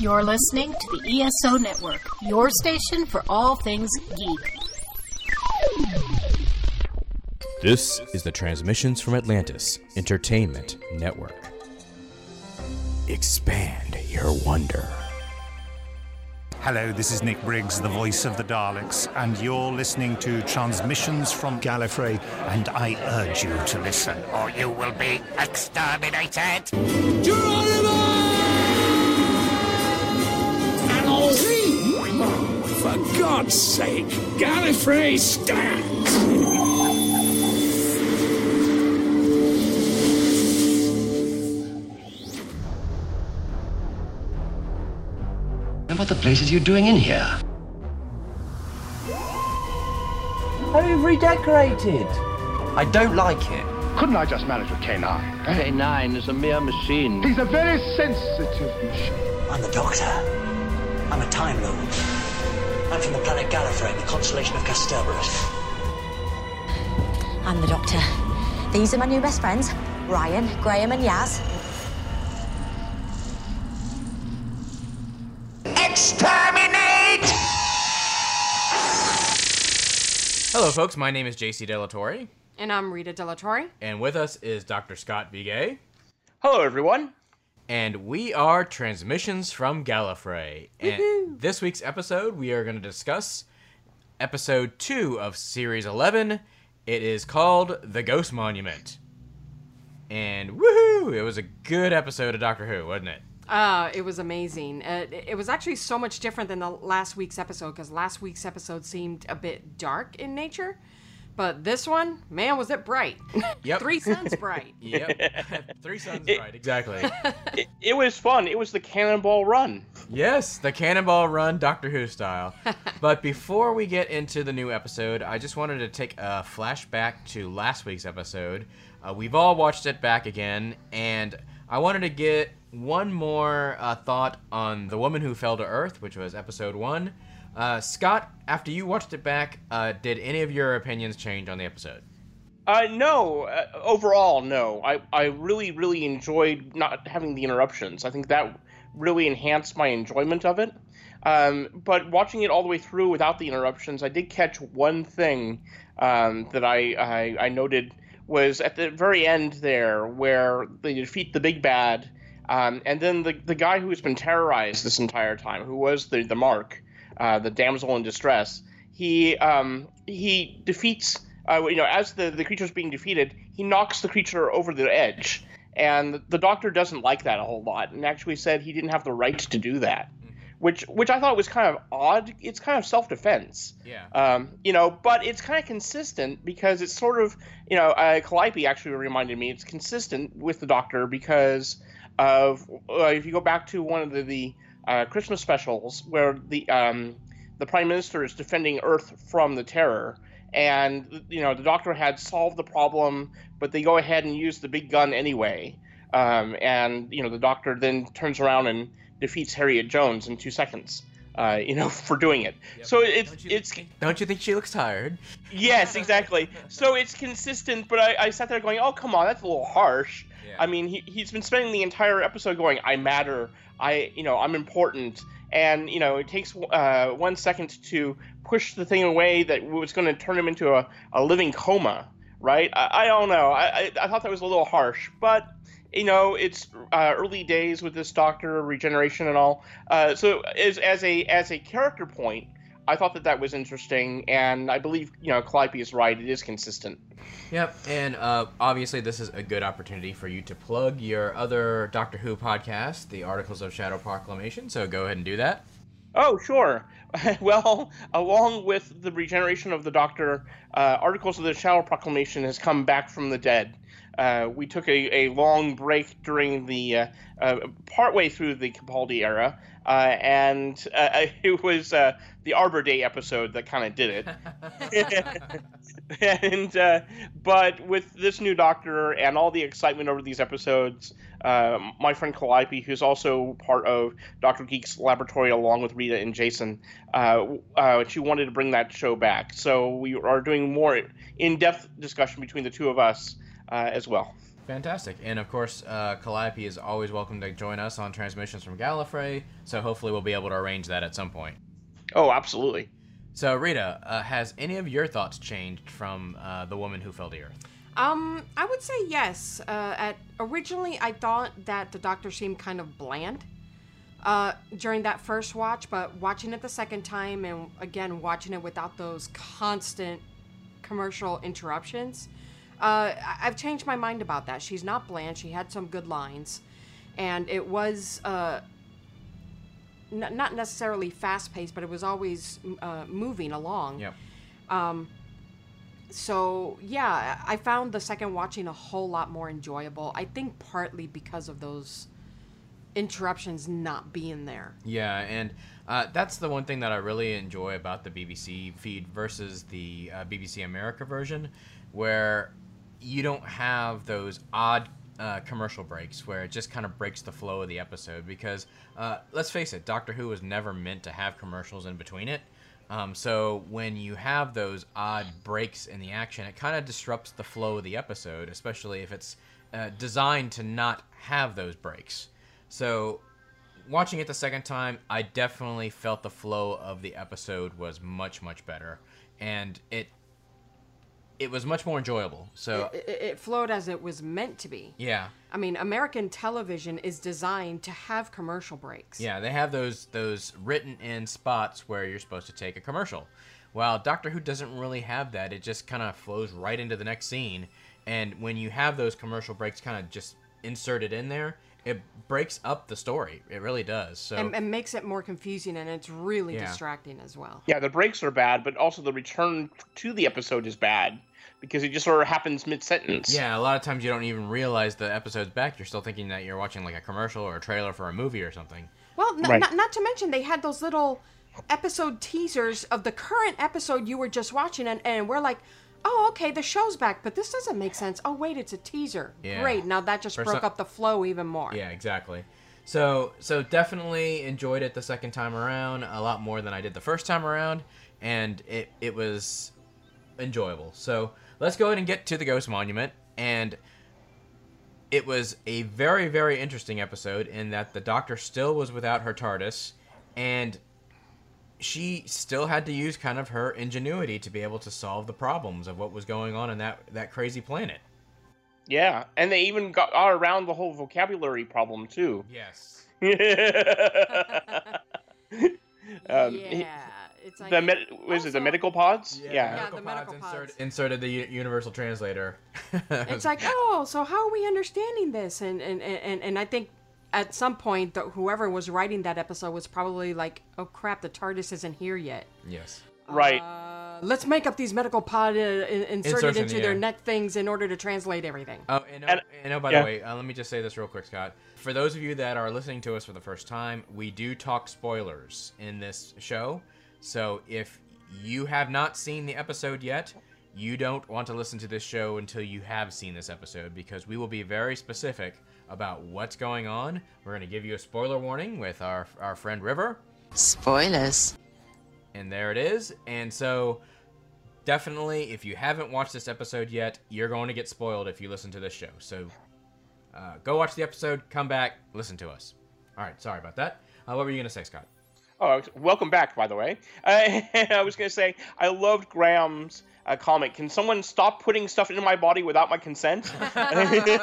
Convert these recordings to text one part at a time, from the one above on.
You're listening to the ESO Network, your station for all things geek. This is the Transmissions from Atlantis Entertainment Network. Expand your wonder. Hello, this is Nick Briggs, the voice of the Daleks, and you're listening to Transmissions from Gallifrey, and I urge you to listen, or you will be exterminated! For God's sake, Gallifrey stands! What the places you doing in here? How redecorated. I don't like it. Couldn't I just manage with K9? K9 is a mere machine. He's a very sensitive machine. I'm the Doctor. I'm a Time Lord. I'm from the planet Gallifrey, the constellation of Kasterborous. I'm the Doctor. These are my new best friends, Ryan, Graham, and Yaz. Exterminate! Hello, folks. My name is JC Delatorre, And I'm Rita Delatorre. and with us is Dr. Scott Vigay, Hello, everyone. And we are Transmissions from Gallifrey. And this week's episode, we are going to discuss episode two of series 11. It is called The Ghost Monument. And woohoo! It was a good episode of Doctor Who, wasn't it? Uh, it was amazing. Uh, it it was actually so much different than the last week's episode because last week's episode seemed a bit dark in nature. But this one, man, was it bright. Yep. Three suns bright. Yep. Three suns, It- right, exactly. It, it was fun. It was the Cannonball Run. Yes, the Cannonball Run Doctor Who style. but before we get into the new episode, I just wanted to take a flashback to last week's episode. Uh, we've all watched it back again, and I wanted to get one more uh, thought on The Woman Who Fell to Earth, which was episode one. Uh, Scott, after you watched it back, uh, did any of your opinions change on the episode? Uh, no, uh, overall, no. I, I really, really enjoyed not having the interruptions. I think that really enhanced my enjoyment of it. Um, but watching it all the way through without the interruptions, I did catch one thing um, that I, I, I noted was at the very end there where they defeat the big bad, um, and then the, the guy who's been terrorized this entire time, who was the, the Mark, uh, the damsel in distress, he um, he defeats uh, you know as the the creature's being defeated, he knocks the creature over the edge, and the doctor doesn't like that a whole lot, and actually said he didn't have the right to do that, which which I thought was kind of odd. It's kind of self defense. Yeah. Um, you know, but it's kind of consistent because it's sort of, you know, uh, Calliope actually reminded me it's consistent with the Doctor because of uh, if you go back to one of the, the uh, Christmas specials where the um, the Prime Minister is defending Earth from the Terror, and you know the Doctor had solved the problem, but they go ahead and use the big gun anyway, um, and you know the Doctor then turns around and defeats Harriet Jones in two seconds. Uh, you know, for doing it. So it's it's Don't you think she looks tired? Yes, exactly. so it's consistent, but I, I sat there going, oh, come on, that's a little harsh. I mean, he, he's been spending the entire episode going, I matter, I, you know, I'm important. And, you know, it takes uh, one second to push the thing away that was going to turn him into a, a living coma, right? I, I don't know. I, I, I thought that was a little harsh, but you know, it's uh, early days with this Doctor regeneration and all. Uh, so as as a as a character point, I thought that that was interesting, and I believe you know Calliope is right. It is consistent. Yep, and uh, obviously this is a good opportunity for you to plug your other Doctor Who podcast, the Articles of Shadow Proclamation. So go ahead and do that. Oh, sure. well, along with the regeneration of the Doctor, uh, Articles of the Shadow Proclamation has come back from the dead. Uh, we took a, a long break during the uh, uh, partway through the Capaldi era, uh, and uh, it was uh, the Arbor Day episode that kind of did it. and uh, but with this new Doctor and all the excitement over these episodes, uh, my friend Calliope, who's also part of Doctor Geek's laboratory along with Rita and Jason, uh, uh, she wanted to bring that show back. So we are doing more in-depth discussion between the two of us uh, as well. Fantastic. And of course, uh, Calliope is always welcome to join us on transmissions from Gallifrey. So hopefully, we'll be able to arrange that at some point. Oh, absolutely. So, Rita, uh, has any of your thoughts changed from uh, the woman who fell to Earth? Um, I would say yes. Uh, at originally, I thought that the Doctor seemed kind of bland uh, during that first watch, but watching it the second time and again watching it without those constant commercial interruptions, uh, I've changed my mind about that. She's not bland. She had some good lines, and it was uh, n- not necessarily fast paced, but it was always uh, moving along. Yep. Um, so yeah, I found the second watching a whole lot more enjoyable. I think partly because of those interruptions not being there. Yeah, and uh, that's the one thing that I really enjoy about the BBC feed versus the uh, BBC America version, where you don't have those odd uh, commercial breaks where it just kind of breaks the flow of the episode. Because uh, let's face it, Doctor Who was never meant to have commercials in between it. Um, so when you have those odd breaks in the action, it kind of disrupts the flow of the episode, especially if it's uh, designed to not have those breaks. So watching it the second time, I definitely felt the flow of the episode was much much better, and it it was much more enjoyable. So It, it, it flowed as it was meant to be. yeah, I mean, American television is designed to have commercial breaks. yeah, they have those those written in spots where you're supposed to take a commercial. Well, Doctor Who doesn't really have that, it just kind of flows right into the next scene. And when you have those commercial breaks kind of just inserted in there, it breaks up the story. It really does. So And, and makes it more confusing, and it's really Yeah. distracting as well. Yeah, the breaks are bad, but also the return to the episode is bad because it just sort of happens mid sentence. Yeah, a lot of times you don't even realize the episode's back. You're still thinking that you're watching like a commercial or a trailer for a movie or something. Well, n- Right. not, not to mention they had those little episode teasers of the current episode you were just watching, and, and we're like, oh, okay, the show's back, but this doesn't make sense. Oh, wait, it's a teaser. Yeah. Great. Now that just For broke some- up the flow even more. Yeah, exactly. So so definitely enjoyed it the second time around a lot more than I did the first time around, and it it was enjoyable. So let's go ahead and get to the Ghost Monument, and it was a very very interesting episode in that the Doctor still was without her TARDIS, and she still had to use kind of her ingenuity to be able to solve the problems of what was going on in that that crazy planet. Yeah, and they even got got around the whole vocabulary problem too. Yes. um, yeah, it's like the med- was it the medical pods? Yeah. yeah. medical pods insert- inserted the u- universal translator. It's like, oh, so how are we understanding this? And and, and, and I think at some point, the, whoever was writing that episode was probably like, oh crap, the TARDIS isn't here yet. yes. Right. Uh, let's make up these medical pod uh, in- inserted Insertion, into their neck things in order to translate everything. Oh, and, oh, and, oh, by yeah. the way, uh, let me just say this real quick, Scott. For those of you that are listening to us for the first time, we do talk spoilers in this show. So if you have not seen the episode yet, you don't want to listen to this show until you have seen this episode because we will be very specific about what's going on. We're going to give you a spoiler warning with our our friend River. Spoilers. And there it is. And so, definitely, if you haven't watched this episode yet, you're going to get spoiled if you listen to this show. So, uh, go watch the episode, come back, listen to us. All right, sorry about that. Uh, what were you going to say, Scott? Oh, welcome back, by the way. Uh, I was going to say, I loved Graham's uh, comic. Can someone stop putting stuff into my body without my consent? exactly.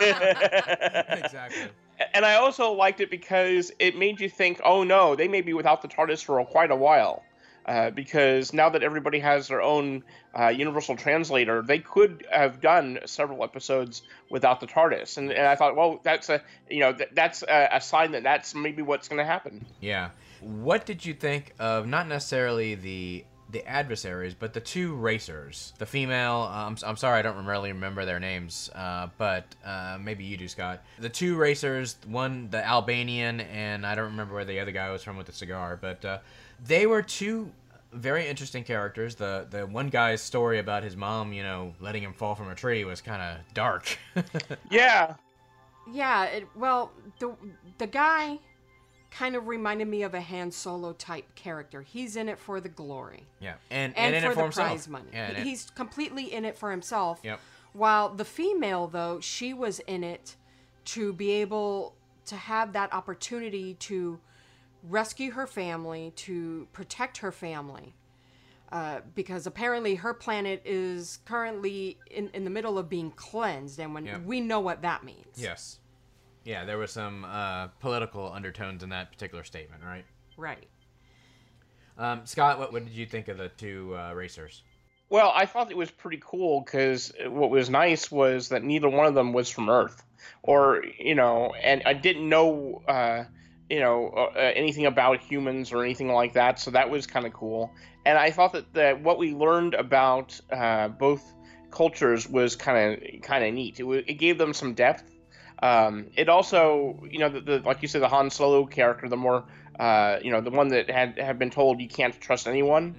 And I also liked it because it made you think, oh no, they may be without the TARDIS for quite a while. Uh, because now that everybody has their own uh, universal translator, they could have done several episodes without the TARDIS, and, and I thought, well, that's a you know th- that's a, a sign that that's maybe what's going to happen. Yeah. What did you think of not necessarily the the adversaries, but the two racers? The female, um, I'm sorry, I don't really remember their names, uh, but uh, maybe you do, Scott. The two racers, one the Albanian, and I don't remember where the other guy was from with the cigar, but uh, they were two very interesting characters. The the one guy's story about his mom, you know, letting him fall from a tree was kind of dark. yeah. Yeah, it, well, the the guy kind of reminded me of a Han Solo type character. He's in it for the glory yeah, and and, and, in for it for the himself. prize money. Yeah, and He- it- He's completely in it for himself. Yep. While the female, though, she was in it to be able to have that opportunity to rescue her family, to protect her family. Uh, because apparently her planet is currently in, in the middle of being cleansed, and when Yep. we know what that means. Yes. Yeah, there was some uh, political undertones in that particular statement, right? Right. Um, Scott, what, what did you think of the two uh, racers? Well, I thought it was pretty cool because what was nice was that neither one of them was from Earth, or you know, and I didn't know, uh, you know, uh, anything about humans or anything like that. So that was kind of cool. And I thought that, that what we learned about uh, both cultures was kind of kind of neat. It, wa it gave them some depth. Um, it also, you know, the, the like you said, the Han Solo character, the more, uh, you know, the one that had had been told you can't trust anyone.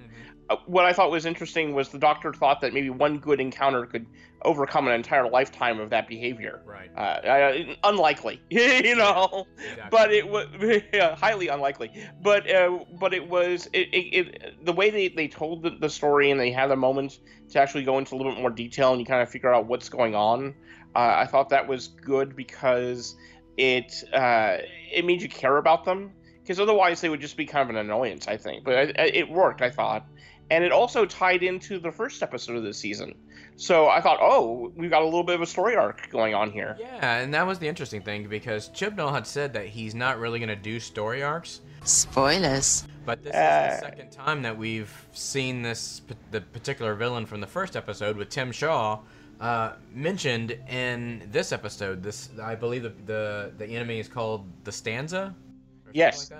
Uh, what I thought was interesting was the doctor thought that maybe one good encounter could overcome an entire lifetime of that behavior. Right. Uh, uh, unlikely, you know, but it was yeah, highly unlikely. But uh, but it was it, it, it the way they, they told the, the story and they had a moment to actually go into a little bit more detail and you kind of figure out what's going on. Uh, I thought that was good because it uh, it made you care about them because otherwise they would just be kind of an annoyance. I think, but it, it worked. I thought and it also tied into the first episode of the season. So I thought, oh, we've got a little bit of a story arc going on here. Yeah, and that was the interesting thing because Chibnall had said that he's not really going to do story arcs. Spoilers. But this Uh, is the second time that we've seen this the particular villain from the first episode with Tim Shaw uh, mentioned in this episode. This I believe the the, the enemy is called the Stenza. Yes.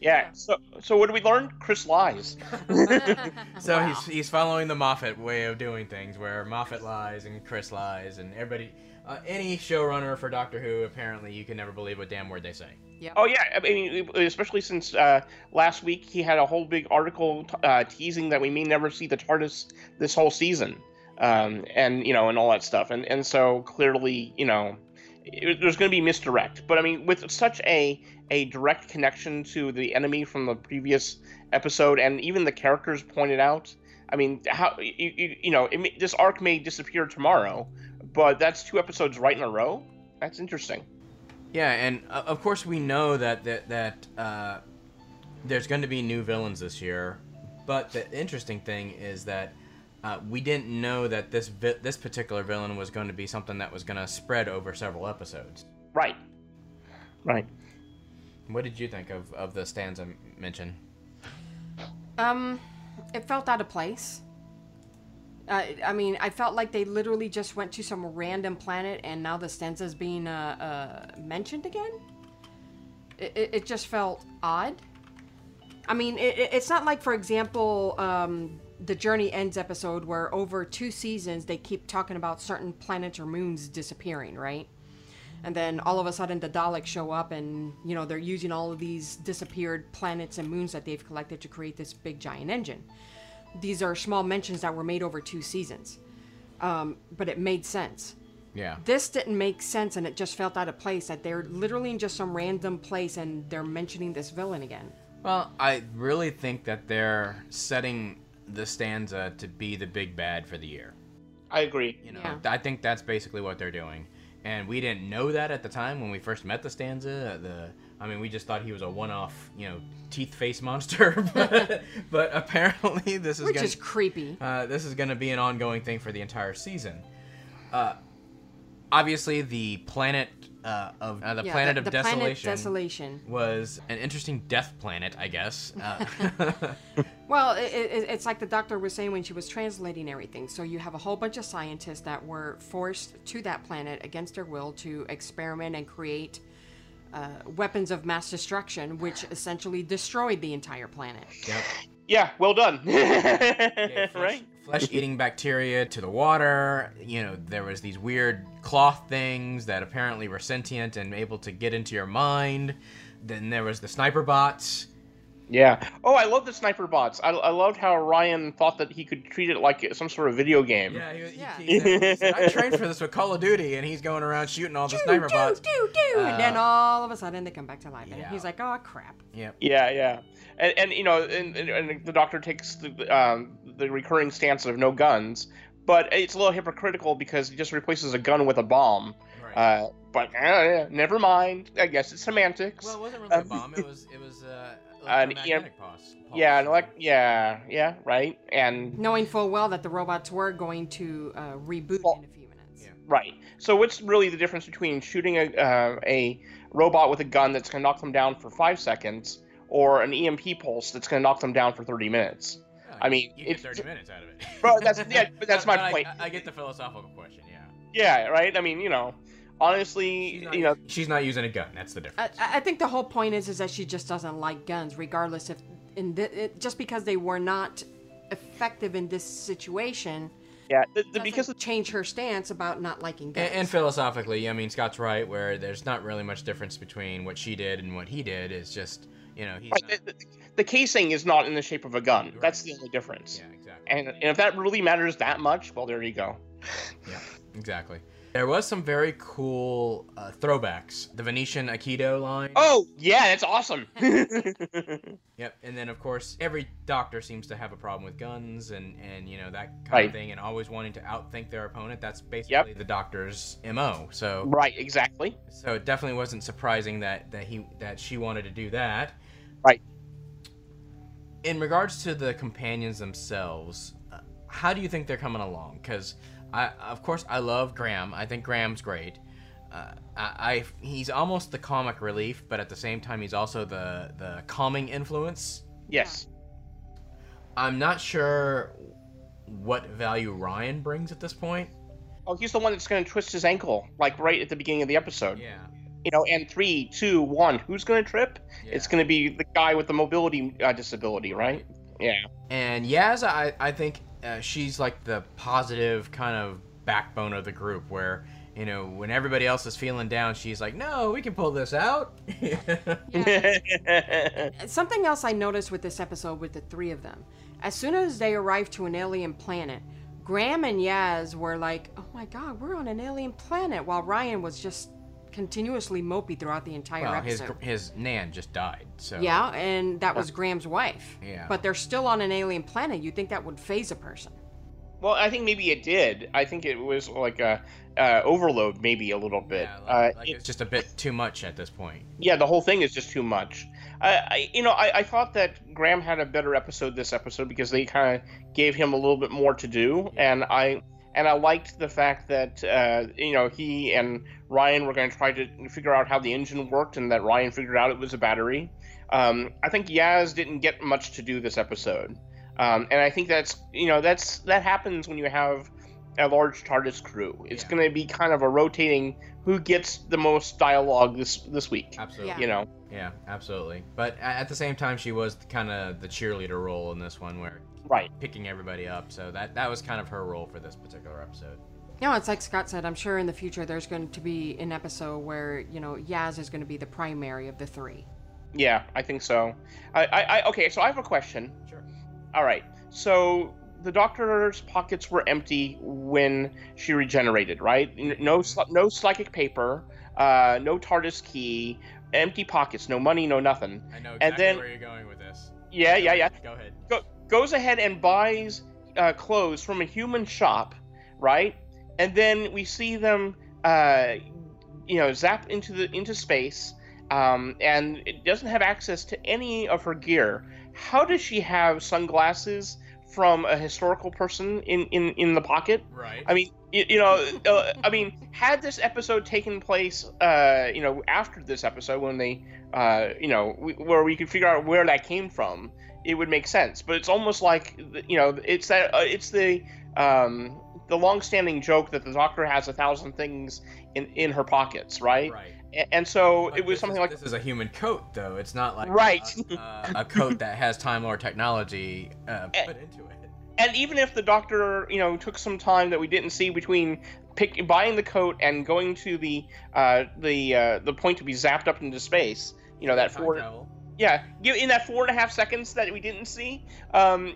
Yeah. So so what do we learn? Chris lies. So he's he's following the Moffat way of doing things, where Moffat lies and Chris lies, and everybody, uh, any showrunner for Doctor Who, apparently you can never believe what damn word they say. Yep. Oh yeah, I mean, especially since uh, last week he had a whole big article uh, teasing that we may never see the TARDIS this whole season, um, and you know, and all that stuff, and and so clearly, you know, it, there's going to be misdirect. But I mean, with such a a direct connection to the enemy from the previous episode, and even the characters pointed out. I mean, how you, you, you know, it, this arc may disappear tomorrow, but that's two episodes right in a row. That's interesting. Yeah, and uh, of course we know that that that uh, there's going to be new villains this year, but the interesting thing is that uh, we didn't know that this vi- this particular villain was going to be something that was going to spread over several episodes. Right. Right. What did you think of of the Stenza mention? Um, it felt out of place. Uh, I mean, I felt like they literally just went to some random planet and now the Stenza's being uh, uh, mentioned again. It, it, it just felt odd. I mean, it, it- it's not like, for example, um, the Journey's End episode where over two seasons they keep talking about certain planets or moons disappearing, right? And then all of a sudden the Daleks show up and, you know, they're using all of these disappeared planets and moons that they've collected to create this big giant engine. These are small mentions that were made over two seasons. Um, but it made sense. Yeah. This didn't make sense and it just felt out of place that they're literally in just some random place and they're mentioning this villain again. Well, I really think that they're setting the Stenza to be the big bad for the year. I agree. You know, I think that's basically what they're doing. And we didn't know that at the time when we first met the Stenza. The I mean, we just thought he was a one-off, you know, teeth face monster. but, but apparently, this is Which gonna, is creepy. Uh, this is going to be an ongoing thing for the entire season. Uh, obviously, the planet uh, of uh, the Yeah, planet the- of the planet desolation, Desolation. was an interesting death planet, I guess. Uh, Well, it, it, it's like the doctor was saying when she was translating everything. So you have a whole bunch of scientists that were forced to that planet against their will to experiment and create uh, weapons of mass destruction, which essentially destroyed the entire planet. yep. Yeah, well done. flesh, right? Flesh-eating bacteria to the water. You know, there was these weird cloth things that apparently were sentient and able to get into your mind. Then there was the sniper bots. Yeah. Oh, I love the sniper bots. I, I loved how Ryan thought that he could treat it like some sort of video game. Yeah, he, he, he said, he said, I trained for this with Call of Duty, and he's going around shooting all the sniper bots. Do, do, Uh, and then all of a sudden they come back to life. And yeah. he's like, oh, crap. Yeah. Yeah, yeah. And, and you know, and, and, and the doctor takes the um, the recurring stance of no guns, but it's a little hypocritical because he just replaces a gun with a bomb. Right. Uh, but uh, never mind. I guess it's semantics. well, it wasn't really a bomb. It was it was uh, An electromagnetic pulse. yeah, and pulse. like yeah, yeah, right, and Knowing full well that the robots were going to uh, reboot in a few minutes. right. So what's really the difference between shooting a uh, a robot with a gun that's going to knock them down for five seconds, or an EMP pulse that's going to knock them down for thirty minutes? I mean, you get it's 30 minutes out of it. Bro, that's yeah, but that's my But I- point. I, I get the philosophical question. Yeah. Yeah, right. I mean, you know, honestly, you know, She's not using a gun. That's the difference. I, I think the whole point is is that she just doesn't like guns, regardless if in the, it, just because they were not effective in this situation. yeah, the, the, because Doesn't change her stance about not liking guns. And, and philosophically, I mean, Scott's right. Where there's not really much difference between what she did and what he did. It's just, you know, he's Right, not. The, casing is not in the shape of a gun. That's the only difference. Yeah, exactly. And, and if that really matters that much, well, there you go. Yeah, exactly. There was some very cool uh, throwbacks. The Venusian Aikido line. Oh, yeah, that's awesome. Yep, and then of course every doctor seems to have a problem with guns and and you know that kind Right. of thing, and always wanting to outthink their opponent. That's basically the doctor's mo. So right, exactly. So it definitely wasn't surprising that that he that she wanted to do that. Right. In regards to the companions themselves, uh, how do you think they're coming along? Because I, of course, I love Graham. I think Graham's great. Uh, I, I he's almost the comic relief, but at the same time, he's also the the calming influence. Yes. I'm not sure what value Ryan brings at this point. Oh, he's the one that's going to twist his ankle, like right at the beginning of the episode. Yeah. You know, and three, two, one. Who's going to trip? It's going to be the guy with the mobility uh, disability, right? Yeah. And Yaz, I, I think uh, she's like the positive kind of backbone of the group where, you know, when everybody else is feeling down, she's like, no, we can pull this out. Something else I noticed with this episode with the three of them, as soon as they arrived to an alien planet, Graham and Yaz were like, "Oh my God, we're on an alien planet," while Ryan was just continuously mopey throughout the entire well, his, episode. his Nan just died, so. Yeah, and that was Graham's wife. Yeah. But they're still on an alien planet. You'd think that would phase a person. Well, I think maybe it did. I think it was like a uh, overload, maybe a little bit. uh, Like it's just a bit too much at this point. yeah, the whole thing is just too much. I, I you know, I, I thought that Graham had a better episode this episode because they kind of gave him a little bit more to do, and I and I liked the fact that uh, you know he and Ryan were going to try to figure out how the engine worked, and that Ryan figured out it was a battery. Um, I think Yaz didn't get much to do this episode, um, and I think that's you know that's that happens when you have a large TARDIS crew. It's going to be kind of a rotating who gets the most dialogue this this week. Absolutely. You know. Yeah, absolutely. But at the same time, she was kind of the cheerleader role in this one, where right picking everybody up. So that that was kind of her role for this particular episode. No, it's like Scott said. I'm sure in the future there's going to be an episode where you know Yaz is going to be the primary of the three. Yeah, I think so. I, I, I okay. So I have a question. Sure. All right. So the doctor's pockets were empty when she regenerated, right? No, no psychic paper, uh, no TARDIS key, empty pockets, no money, no nothing. I know exactly And then where you're going with this. yeah, yeah, yeah. Go ahead. Go, goes ahead and buys uh, clothes from a human shop, right? And then we see them, uh, you know, zap into the into space, um, and it doesn't have access to any of her gear. How does she have sunglasses from a historical person in in, in the pocket? Right. I mean, you, you know, uh, I mean, had this episode taken place, uh, you know, after this episode when they, uh, you know, we, where we could figure out where that came from, it would make sense. But it's almost like, you know, it's that uh, it's the um, the long-standing joke that the Doctor has a thousand things in in her pockets, right? Right. A- And so But it was something is, like this is a human coat, though. It's not like Right. a, a, a coat that has Time Lord technology uh, put into it. and even if the doctor you know took some time that we didn't see between pick, buying the coat and going to the uh, the uh, the point to be zapped up into space you know that travel. Yeah in that four and a half seconds that we didn't see um,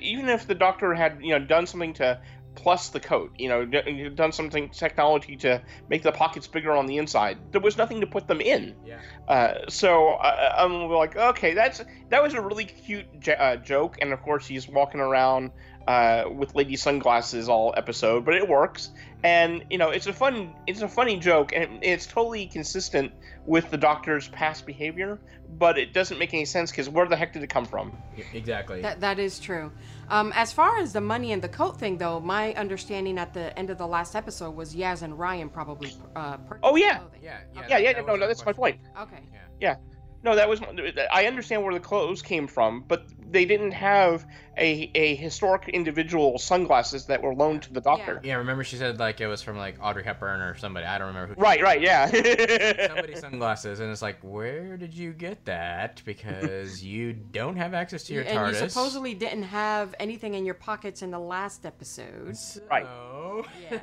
even if the doctor had you know done something to plus the coat you know d- done something technology to make the pockets bigger on the inside there was nothing to put them in Yeah. uh, so uh, I'm like, okay, that's that was a really cute j- uh, joke, and of course he's walking around uh, with lady sunglasses all episode, but it works. And you know, it's a fun, it's a funny joke, and it's totally consistent with the Doctor's past behavior. But it doesn't make any sense because where the heck did it come from? Exactly. That that is true. Um, as far as the money and the coat thing, though, my understanding at the end of the last episode was Yaz and Ryan probably uh, purchased Oh yeah, clothing. yeah, yeah, that- yeah. that no, no, my that's my point. Okay. Yeah. No, that was. I understand where the clothes came from, but they didn't have a, a historic individual sunglasses that were loaned to the doctor. Yeah, remember she said like it was from like Audrey Hepburn or somebody. I don't remember who. Right, right, yeah. Somebody sunglasses, and it's like, where did you get that? Because you don't have access to your and TARDIS. you supposedly didn't have anything in your pockets in the last episode. Right. Yeah.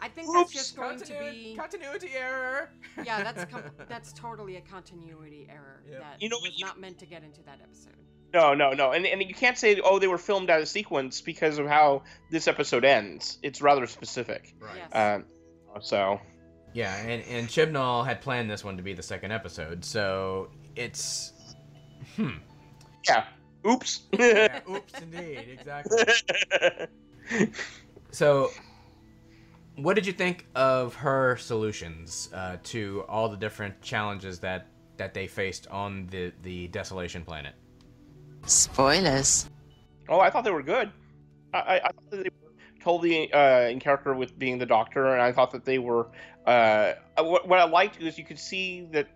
I think that's just going to be continuity error. Yeah, that's com- that's totally a continuity error that You know, was not meant to get into that episode. No, no, no. And, and you can't say, oh, they were filmed out of sequence because of how this episode ends. It's rather specific. Right. Yes. Uh, so. Yeah, and and Chibnall had planned this one to be the second episode, so it's hmm. Yeah. Oops. Yeah, oops, indeed, exactly. So, what did you think of her solutions uh, to all the different challenges that that they faced on the the Desolation planet? Spoilers. Oh, I thought they were good. I, I, I thought that they were totally uh, in character with being the Doctor, and I thought that they were. Uh, what, what I liked is you could see that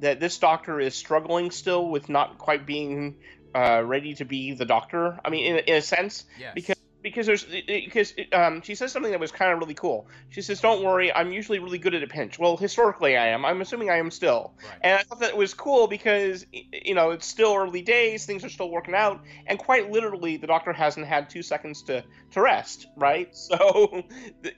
that this Doctor is struggling still with not quite being uh, ready to be the Doctor. I mean, in, in a sense, Yes. because because there's because um, she says something that was kind of really cool. She says, "Don't worry, I'm usually really good at a pinch." Well, historically, I am. I'm assuming I am still. Right. And I thought that was cool because you know it's still early days, things are still working out, and quite literally, the doctor hasn't had two seconds to to rest, right? So,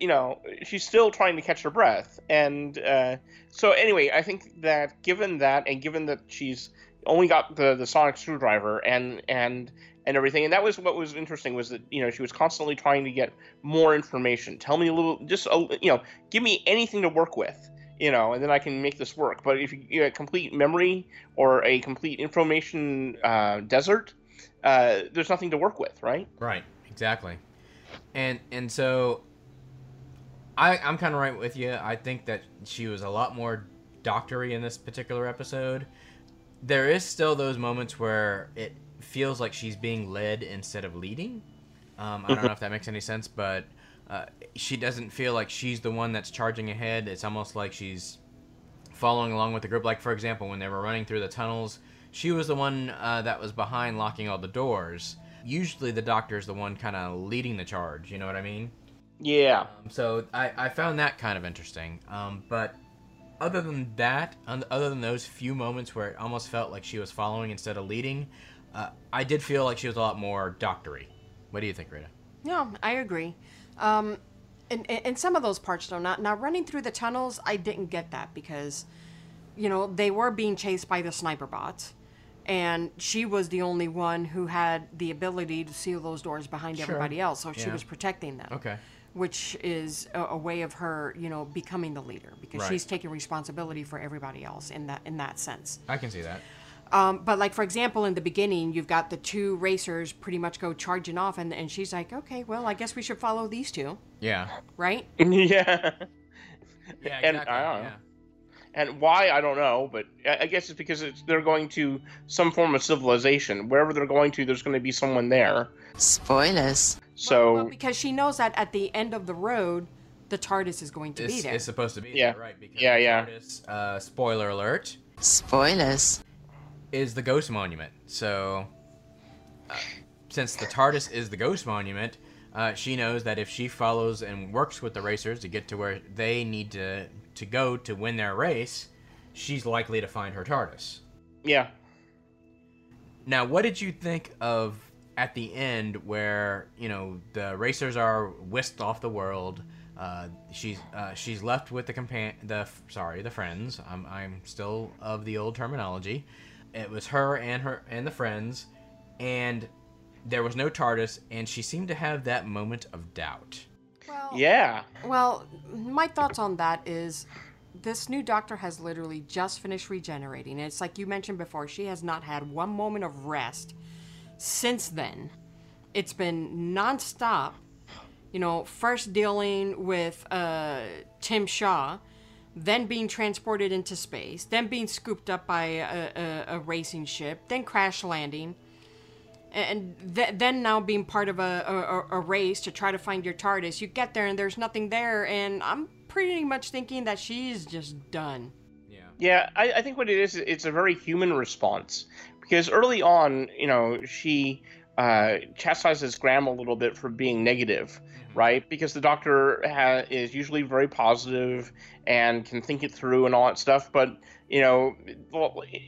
you know, she's still trying to catch her breath, and uh, so anyway, I think that given that, and given that she's only got the the sonic screwdriver and and and everything and that was what was interesting was that you know she was constantly trying to get more information tell me a little just a, you know give me anything to work with you know and then i can make this work but if you get a complete memory or a complete information uh, desert uh, there's nothing to work with right Right, exactly. And and so I I'm kind of right with you. I think that she was a lot more doctory in this particular episode. There is still those moments where it feels like she's being led instead of leading. Um, I don't know if that makes any sense, but uh, she doesn't feel like she's the one that's charging ahead. It's almost like she's following along with the group. Like, for example, when they were running through the tunnels, she was the one uh, that was behind locking all the doors. Usually, the doctor's the one kind of leading the charge. You know what I mean? yeah Um, so I, I found that kind of interesting. Um, but other than that, other than those few moments where it almost felt like she was following instead of leading, uh, I did feel like she was a lot more doctory. What do you think, Rita? No, I agree. Um, in, in, in some of those parts, though, not now running through the tunnels, I didn't get that because, you know, they were being chased by the sniper bots, and she was the only one who had the ability to seal those doors behind Sure. everybody else, so she was protecting them. Okay. Which is a, a way of her, you know, becoming the leader because Right. she's taking responsibility for everybody else in that in that sense. I can see that. Um, but like for example, in the beginning, you've got the two racers pretty much go charging off, and, and she's like, okay, well, I guess we should follow these two, Yeah. right? yeah Yeah, and exactly. I don't know. yeah. and why I don't know, but I I guess it's because it's, they're going to some form of civilization. Wherever they're going to, there's going to be someone there. Spoilers. So Well, because she knows that at the end of the road, the TARDIS is going to It's, be there. it's supposed to be Yeah. there, right? Because Yeah, yeah. TARDIS, uh, spoiler alert, Spoilers. Is the Ghost Monument. So, uh, since the TARDIS is the Ghost Monument, uh, she knows that if she follows and works with the racers to get to where they need to to go to win their race, she's likely to find her TARDIS. yeah, Now, what did you think of at the end where you know the racers are whisked off the world? Uh, she's uh, she's left with the compan the sorry the friends. I'm I'm still of the old terminology. It was her and her and the friends, and there was no TARDIS, and she seemed to have that moment of doubt. well, yeah, well, my thoughts on that is this new doctor has literally just finished regenerating. It's like you mentioned before, she has not had one moment of rest since then. it's been nonstop. You know, first dealing with uh, Tim Shaw, then being transported into space, then being scooped up by a, a, a racing ship, then crash landing, and th- then now being part of a, a, a race to try to find your TARDIS. You get there and there's nothing there, and I'm pretty much thinking that she's just done. Yeah, I, I think what it is, it's a very human response because early on, you know, she uh, chastises Graham a little bit for being negative, right? Because the Doctor ha- is usually very positive and can think it through and all that stuff, but you know,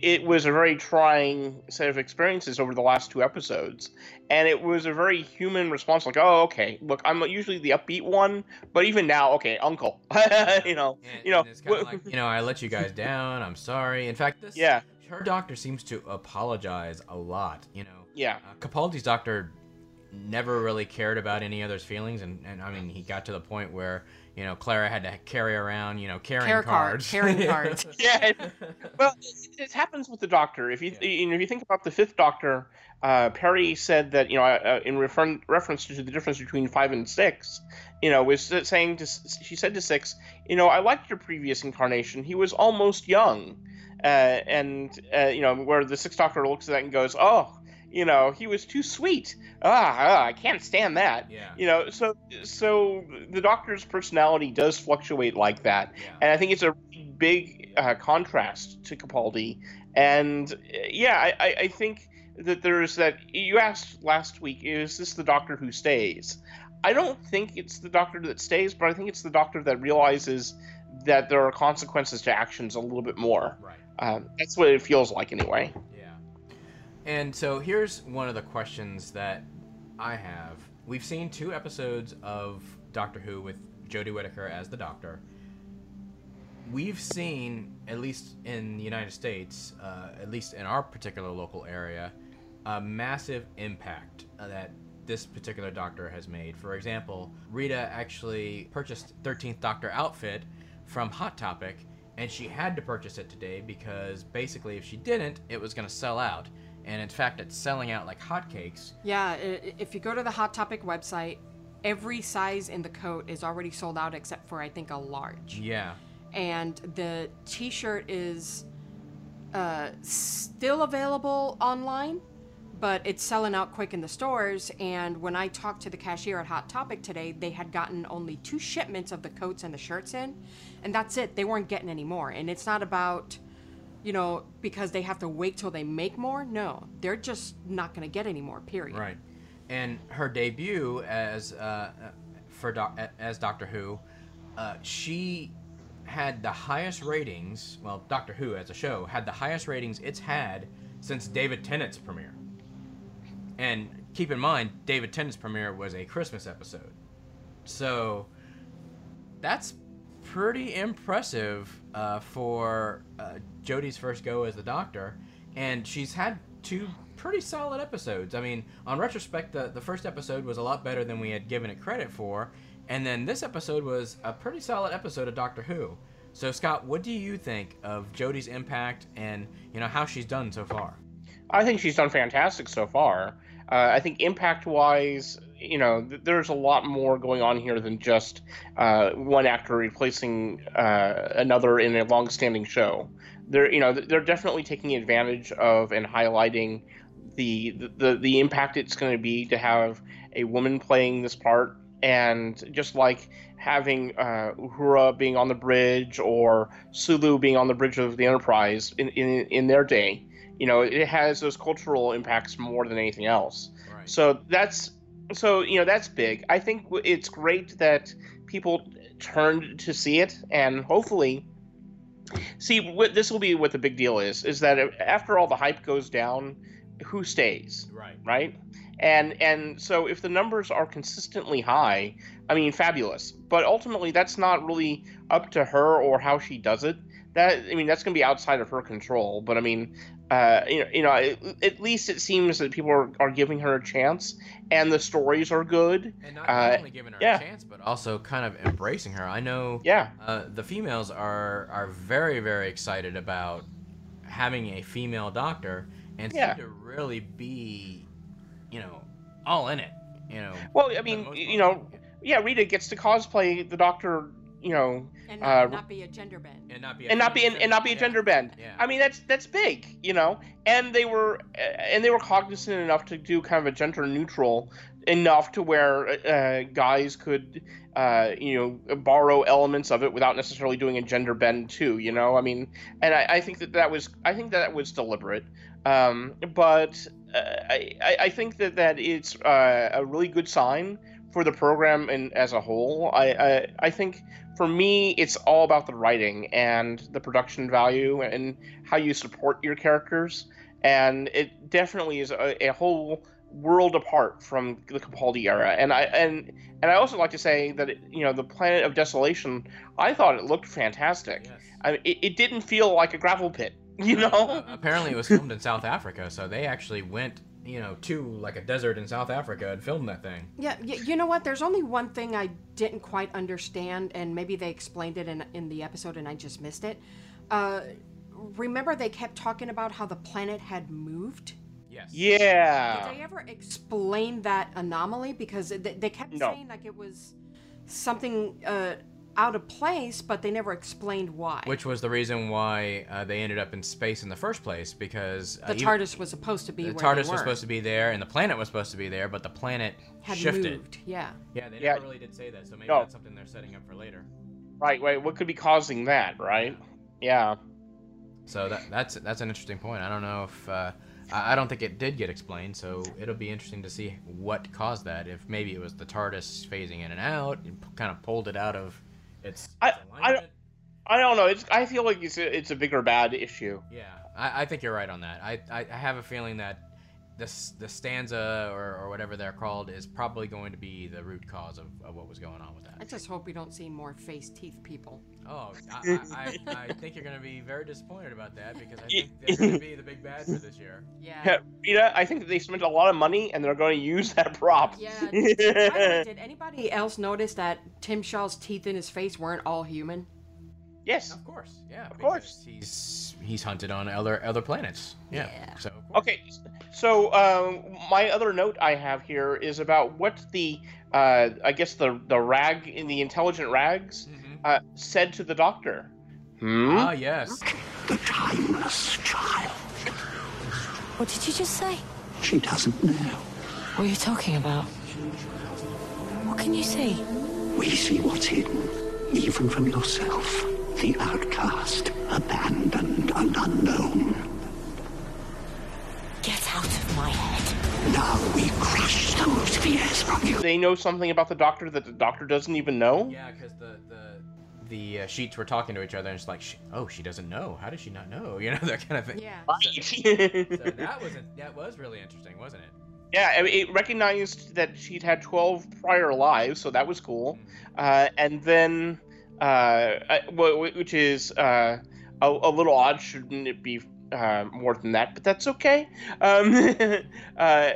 it was a very trying set of experiences over the last two episodes, and it was a very human response. Like, oh, okay, look, I'm usually the upbeat one, but even now, okay, Uncle, you know, you know, like, you know, I let you guys down. I'm sorry. In fact, this yeah, her doctor seems to apologize a lot. You know, yeah, uh, Capaldi's doctor never really cared about any other's feelings, and and I mean, he got to the point where you know, Clara had to carry around, you know, carrying Care cards. Card, carrying cards. yeah. It, well, it, it, happens with the Doctor. If you, yeah. you know, if you think about the Fifth Doctor, uh, Peri said that you know, uh, in refer- reference to the difference between five and six, you know, was saying to she said to six, you know, I liked your previous incarnation. He was almost young, uh, and uh, you know, where the Sixth Doctor looks at that and goes, oh you know he was too sweet. Ah, ah, i can't stand that. Yeah. you know so so the doctor's personality does fluctuate like that. Yeah. and i think it's a big uh, contrast to capaldi. And yeah I, I think that there's that you asked last week is this the doctor who stays? I don't think it's the doctor that stays but i think it's the doctor that realizes that there are consequences to actions a little bit more. Right. Um, that's what it feels like anyway and so here's one of the questions that I have. We've seen two episodes of Doctor Who with Jodie Whittaker as the Doctor. We've seen, at least in the United States, uh, at least in our particular local area, a massive impact that this particular Doctor has made. For example, Rita actually purchased 13th Doctor outfit from Hot Topic, and she had to purchase it today because basically, if she didn't, it was going to sell out and in fact it's selling out like hotcakes. Yeah, if you go to the Hot Topic website, every size in the coat is already sold out except for I think a large. Yeah. And the T-shirt is uh, still available online, but it's selling out quick in the stores. And when I talked to the cashier at Hot Topic today, they had gotten only two shipments of the coats and the shirts in, and that's it. They weren't getting any more. And it's not about you know, because they have to wait till they make more. No, they're just not going to get any more. Period. Right. And her debut as uh, for doc- as Doctor Who, uh, she had the highest ratings. Well, Doctor Who as a show had the highest ratings it's had since David Tennant's premiere. And keep in mind, David Tennant's premiere was a Christmas episode, so that's pretty impressive uh, for uh, Jodie's first go as the Doctor, and she's had two pretty solid episodes. I mean, on retrospect, the, the first episode was a lot better than we had given it credit for, and then this episode was a pretty solid episode of Doctor Who. So, Scott, what do you think of Jodie's impact and you know how she's done so far? I think she's done fantastic so far. Uh, I think impact-wise, you know, th- there's a lot more going on here than just uh, one actor replacing uh, another in a long-standing show. They're, you know, they're definitely taking advantage of and highlighting the the the impact it's going to be to have a woman playing this part, and just like having uh, Uhura being on the bridge or Sulu being on the bridge of the Enterprise in in, in their day, you know, it has those cultural impacts more than anything else. Right. So that's so you know that's big. I think it's great that people turned to see it, and hopefully, see what this will be. What the big deal is is that after all the hype goes down, who stays? Right. Right. And and so if the numbers are consistently high, I mean, fabulous. But ultimately, that's not really up to her or how she does it. That I mean, that's going to be outside of her control. But I mean, uh, you know, you know, it, at least it seems that people are, are giving her a chance, and the stories are good. And not, uh, only giving her yeah. a chance, but also kind of embracing her. I know. Yeah. Uh, the females are are very very excited about having a female doctor, and Yeah. seem to really be, you know, all in it. you know. Well, I mean, you know, yeah, Rita gets to cosplay the Doctor, you know, and uh, not, and not be a gender bend. And not be and not be and, and not be a gender bend. Yeah. I mean, that's that's big, you know. And they were uh, and they were cognizant enough to do kind of a gender neutral enough to where uh, guys could, uh, you know, borrow elements of it without necessarily doing a gender bend too. You know, I mean, and I, I think that that was I think that was deliberate. Um, but uh, I, I I think that that it's uh, a really good sign for the program and as a whole. I, I I think for me it's all about the writing and the production value and how you support your characters. And it definitely is a, a whole world apart from the Capaldi era. And I and and I also like to say that it, you know the Planet of Desolation. I thought it looked fantastic. Yes. I mean, it, it didn't feel like a gravel pit. You know. Uh, apparently, it was filmed in South Africa, so they actually went, you know, to like a desert in South Africa and filmed that thing. Yeah, y- you know what? There's only one thing I didn't quite understand, and maybe they explained it in, in the episode and I just missed it. Uh, remember, they kept talking about how the planet had moved? Yes. Yeah. Did they ever explain that anomaly? Because they, they kept No. saying like it was something uh, out of place, but they never explained why. Which was the reason why uh, they ended up in space in the first place, because uh, the even- TARDIS was supposed to be the where TARDIS they was supposed to be there, and the planet was supposed to be there, but the planet had shifted. moved. Yeah. Yeah, they Yeah. never really did say that, so maybe No. that's something they're setting up for later. Right. Wait. What could be causing that? Right. Yeah. So that that's that's an interesting point. I don't know if uh, I I don't think it did get explained, so it'll be interesting to see what caused that. If maybe it was the TARDIS phasing in and out, and kind of pulled it out of its. I I don't, I don't know. It's I feel like it's a, it's a bigger bad issue. Yeah, I, I think you're right on that. I, I, I have a feeling that this the Stenza or, or whatever they're called is probably going to be the root cause of, of what was going on with that. I just hope we don't see more face teeth people. Oh, I, I, I, I think you're going to be very disappointed about that because I think they're going to be the big bad for this year. Yeah. Yeah, Rita, I think that they spent a lot of money and they're going to use that prop. Yeah. By the way, did anybody else notice that Tim Shaw's teeth in his face weren't all human? yes. Of course, yeah. Of course. He's he's hunted on other other planets. Yeah. So Okay, so uh, my other note I have here is about what the uh, I guess the the rag in the intelligent rags uh, said to the doctor. Hmm. Ah, yes. The timeless child. What did you just say? She doesn't know. What are you talking about? What can you see? We see what's hidden, even from yourself. The outcast, abandoned and unknown. Get out of my head. Now we crush those fears from you. They know something about the doctor that the doctor doesn't even know. Yeah, because the the the uh, sheets were talking to each other, and it's like, she, oh, she doesn't know. How does she not know? You know that kind of thing. Yeah. Right. So that was that was really interesting, wasn't it? Yeah, I mean, it recognized that she'd had 12 prior lives, so that was cool. Uh, and then, uh, I- which is uh, a, a little odd, shouldn't it be uh, more than that? But that's okay. Um, uh,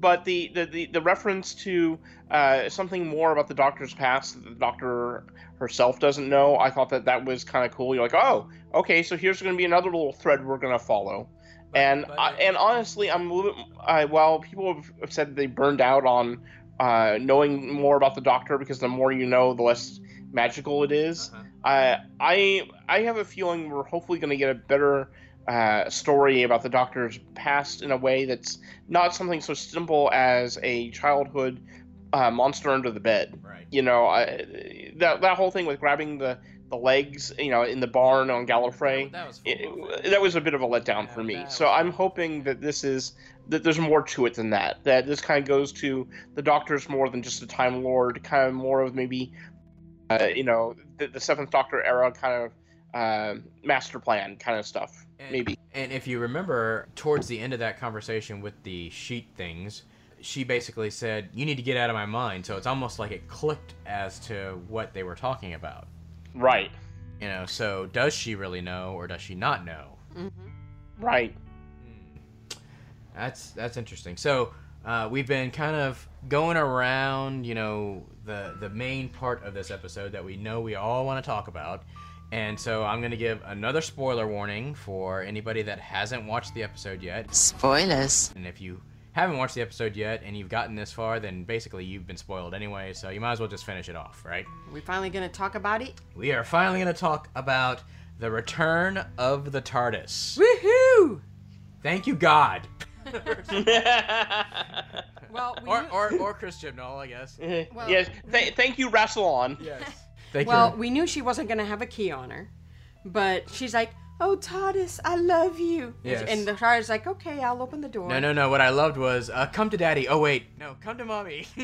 but the, the, the, the reference to uh, something more about the doctor's past that the doctor herself doesn't know, I thought that that was kind of cool. You're like, oh, okay, so here's going to be another little thread we're going to follow and I, and honestly, I'm a little bit. Uh, while people have- said they burned out on uh, knowing more about the Doctor because the more you know, the less magical it is. Uh, I I have a feeling we're hopefully going to get a better uh, story about the Doctor's past in a way that's not something so simple as a childhood uh, monster under the bed. Right. You know, I, that that whole thing with grabbing the the legs, you know, in the barn on Gallifrey. That was It, that was a bit of a letdown for me. So I'm hoping that this is that there's more to it than that. That this kind of goes to the Doctor's more than just a Time Lord, kind of more of maybe, uh, you know, the, the Seventh Doctor era kind of uh, master plan kind of stuff. Maybe. And if you remember, towards the end of that conversation with the sheet things, she basically said, "You need to get out of my mind." So it's almost like it clicked as to what they were talking about. Right. You know, so does she really know or does she not know? Right. That's that's interesting. So uh, we've been kind of going around, you know, the the main part of this episode that we know we all want to talk about, and so I'm going to give another spoiler warning for anybody that hasn't watched the episode yet. Spoilers. And if you haven't watched the episode yet and you've gotten this far, then basically you've been spoiled anyway, so you might as well just finish it off, right? we finally gonna talk about it? We are finally going to talk about the return of the TARDIS. Woohoo! Thank you, God. Well, we or, or, or Chris Chibnall, I guess. Well, yes. Th- thank you, Rassilon. Yes. Thank well, you. we knew she wasn't gonna have a key on her, but she's like, "Oh, Tardis, I love you." Yes. And the Tardis like, "Okay, I'll open the door." No, no, no. What I loved was, uh, come to daddy. Oh, wait. No, come to mommy.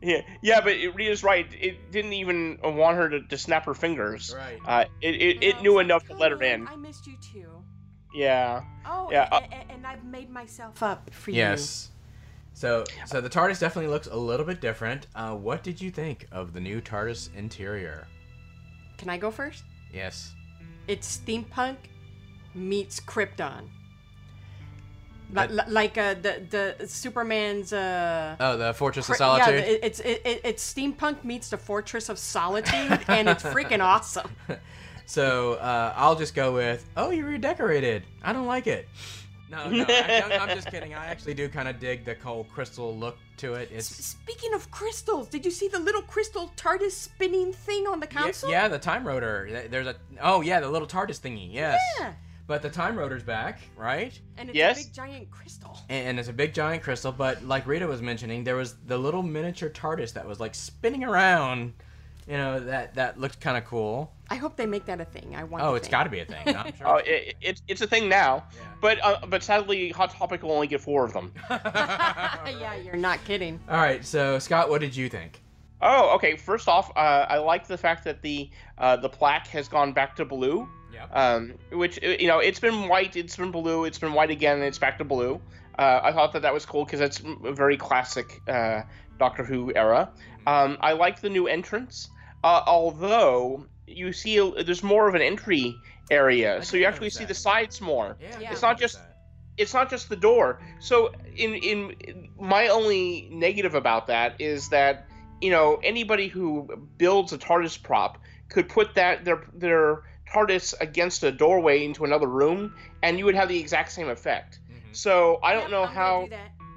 yeah, yeah, but it, Rita's right. It didn't even want her to, to snap her fingers. Right. Uh, it it, it knew enough to let her in. I missed you too. Yeah. Oh, Yeah, a- uh, and, I've made myself up for you. yes. So, so the TARDIS definitely looks a little bit different. Uh, what did you think of the new TARDIS interior? Can I go first? Yes. It's steampunk meets Krypton. But- li- like uh, the the Superman's uh. Oh, the Fortress of Solitude. Yeah, it's it, it, it's steampunk meets the Fortress of Solitude, and it's freaking awesome. So uh, I'll just go with, oh, you redecorated. I don't like it. No, no, I'm, I'm just kidding. I actually do kind of dig the whole crystal look to it. It's Speaking of crystals, did you see the little crystal TARDIS spinning thing on the yeah, console? yeah, the time rotor. There's a oh yeah, the little TARDIS thingy. Yes. Yeah. But the time rotor's back, right? And it's Yes. a big giant crystal. And, and it's a big giant crystal. But like Rita was mentioning, there was the little miniature TARDIS that was like spinning around. You know that that looked kind of cool. I hope they make that a thing. I want. Oh, it's got to be a thing. I'm sure. Oh, it, it's it's a thing now. But uh, but sadly, Hot Topic will only get four of them. yeah, you're not kidding. All right, so Scott, what did you think? Oh, okay. First off, uh, I like the fact that the uh, the plaque has gone back to blue. Yeah. Um, which uh, you know, it's been white, it's been blue, it's been white again, and it's back to blue. Uh, I thought that that was cool because that's a very classic uh, Doctor Who era. Um, I like the new entrance, uh, although you see a, there's more of an entry area, so you actually see the sides more. Yeah. It's not just it's not just the door. So in in my only negative about that is that you know anybody who builds a TARDIS prop could put that their their TARDIS against a doorway into another room, and you would have the exact same effect. So I don't know how.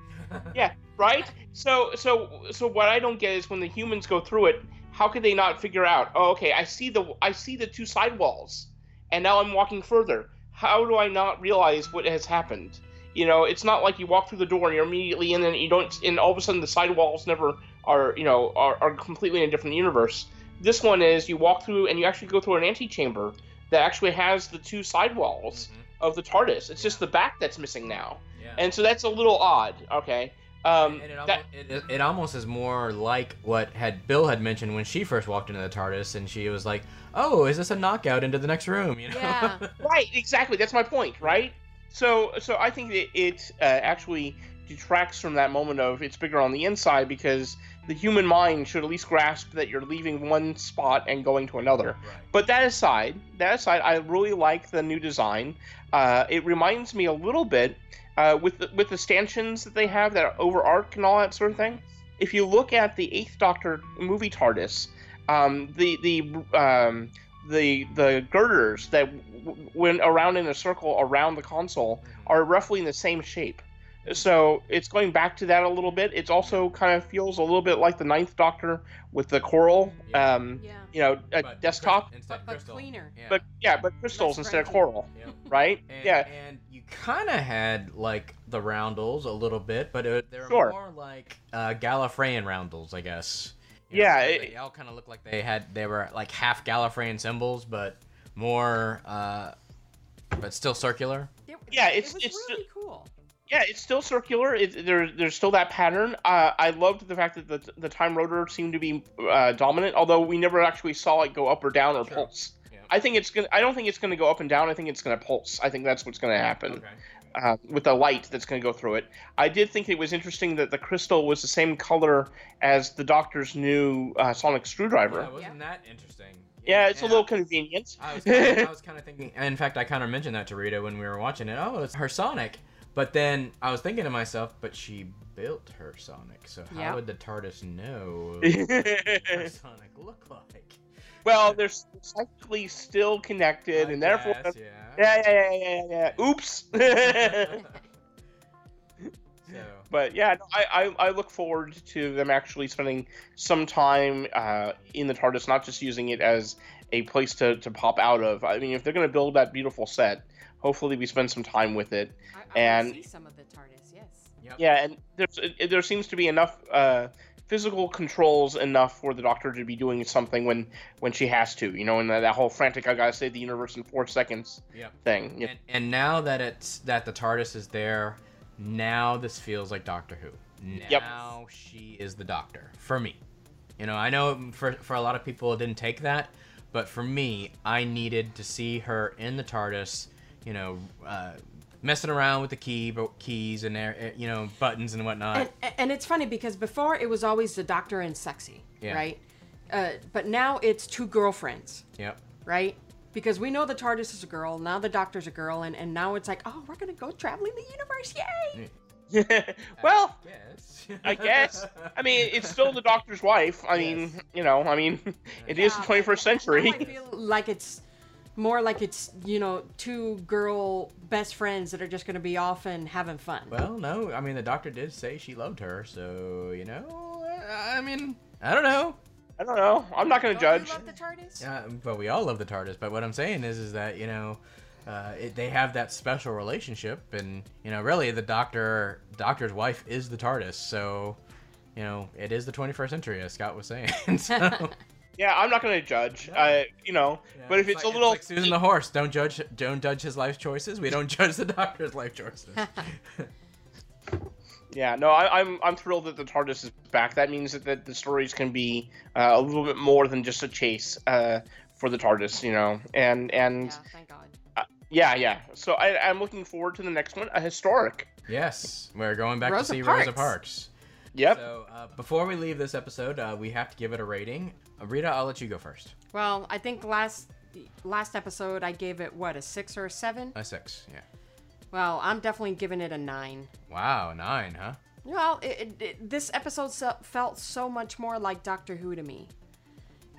yeah, right. So so so what I don't get is when the humans go through it, how could they not figure out? Oh, okay, I see the I see the two side walls, and now I'm walking further. How do I not realize what has happened? You know, it's not like you walk through the door and you're immediately in, and you don't, and all of a sudden the side walls never are, you know, are, are completely in a different universe. This one is you walk through and you actually go through an antechamber that actually has the two side walls mm-hmm. of the TARDIS. It's just the back that's missing now, Yeah. and so that's a little odd. Okay. Um, And it, that- almost, it, it almost is more like what had Bill had mentioned when she first walked into the TARDIS, and she was like, "Oh, is this a knockout into the next room?" You know? Yeah. right exactly that's my point right so so i think that it uh, actually detracts from that moment of it's bigger on the inside because the human mind should at least grasp that you're leaving one spot and going to another Right. but that aside that aside i really like the new design uh, it reminds me a little bit uh, with the, with the stanchions that they have that over arc and all that sort of thing if you look at the eighth doctor movie tardis um, the the um, the the girders that w- went around in a circle around the console are roughly in the same shape. So it's going back to that a little bit. It's also kind of feels a little bit like the Ninth Doctor with the coral, um, you know, a desktop. Instead But cleaner. Yeah. But yeah, but crystals Less instead of grungy. coral, right? And, yeah, and you kind of had like the roundels a little bit, but it, they're Sure. more like uh, Gallifreyan roundels, I guess. Yeah, they, it- they all kind of looked like they had they were like half Gallifreyan symbols, but more, uh, but still circular. yeah. It's it was it's really cool. Yeah, it's still circular. It, there, there's still that pattern. Uh, I loved the fact that the, the time rotor seemed to be uh, dominant, although we never actually saw it go up or down or pulse. I think it's gonna. I don't think it's gonna go up and down. I think it's gonna pulse. I think that's what's gonna happen. Uh, with the light that's going to go through it. I did think it was interesting that the crystal was the same color as the Doctor's new uh, sonic screwdriver. Yeah, wasn't that interesting? Yeah, it's a little convenient. I was kinda, I was kind of thinking. In fact, I kind of mentioned that to Rita when we were watching it. Oh, it's her Sonic. But then I was thinking to myself, but she built her Sonic, so how Yeah. would the TARDIS know what her Sonic look like? well, they're psychically still connected, and therefore, Yes, yeah, yeah. yeah, yeah, yeah, yeah. Oops. So, but yeah, no, I, I I look forward to them actually spending some time uh, in the TARDIS, not just using it as a place to, to pop out of. I mean, if they're going to build that beautiful set, hopefully we spend some time with it. I, I and see some of the TARDIS, yes. yeah, and there's there seems to be enough uh, physical controls enough for the Doctor to be doing something when when she has to. You know, and that, that whole frantic "I gotta save the universe in four seconds" Yep. thing. You- and, and now that it's that the TARDIS is there, now this feels like Doctor Who. Yep. Now she is the Doctor for me. You know, I know for for a lot of people it didn't take that, but for me, I needed to see her in the TARDIS. You know, uh, messing around with the key keys and uh, you know buttons and whatnot. And, and it's funny because before it was always the doctor and sexy, Yeah. right? Uh, but now it's two girlfriends, yep. right? Because we know the TARDIS is a girl, now the doctor's a girl, and, and now it's like, oh, we're gonna go traveling the universe, yay! Yeah. well, Yes. I guess. I mean, it's still the Doctor's wife. I mean, you know, I mean, it is the 21st century. I feel like it's more like it's you know two girl best friends that are just gonna be off and having fun. Well, no, I mean the Doctor did say she loved her, so you know, I mean, I don't know. I don't know. I'm not going to Don't you judge. love the TARDIS? Yeah, but we all love the TARDIS. But what I'm saying is, is that you know, uh, it, they have that special relationship, and you know, really, the Doctor, Doctor's wife is the TARDIS. So, you know, it is the 21st century, as Scott was saying. so, Yeah, I'm not going to judge. Uh, you know, but if it's, like, a little, like Susan the horse, don't judge, don't judge his life choices. We don't judge the Doctor's life choices. yeah, no, I, I'm I'm thrilled that the TARDIS is back. That means that, that the stories can be uh, a little bit more than just a chase uh, for the TARDIS, you know, and and Yeah, thank God. uh, yeah, yeah. So I, I'm looking forward to the next one, a historic. yes, we're going back Rosa to see Parks. Rosa Parks. Yep. So uh, before we leave this episode, uh, we have to give it a rating. Uh, Rita, I'll let you go first. Well, I think last last episode I gave it what a six or a seven. A six, yeah. Well, I'm definitely giving it a nine. Wow, nine, huh? Well, it, it, it, this episode so, felt so much more like Doctor Who to me,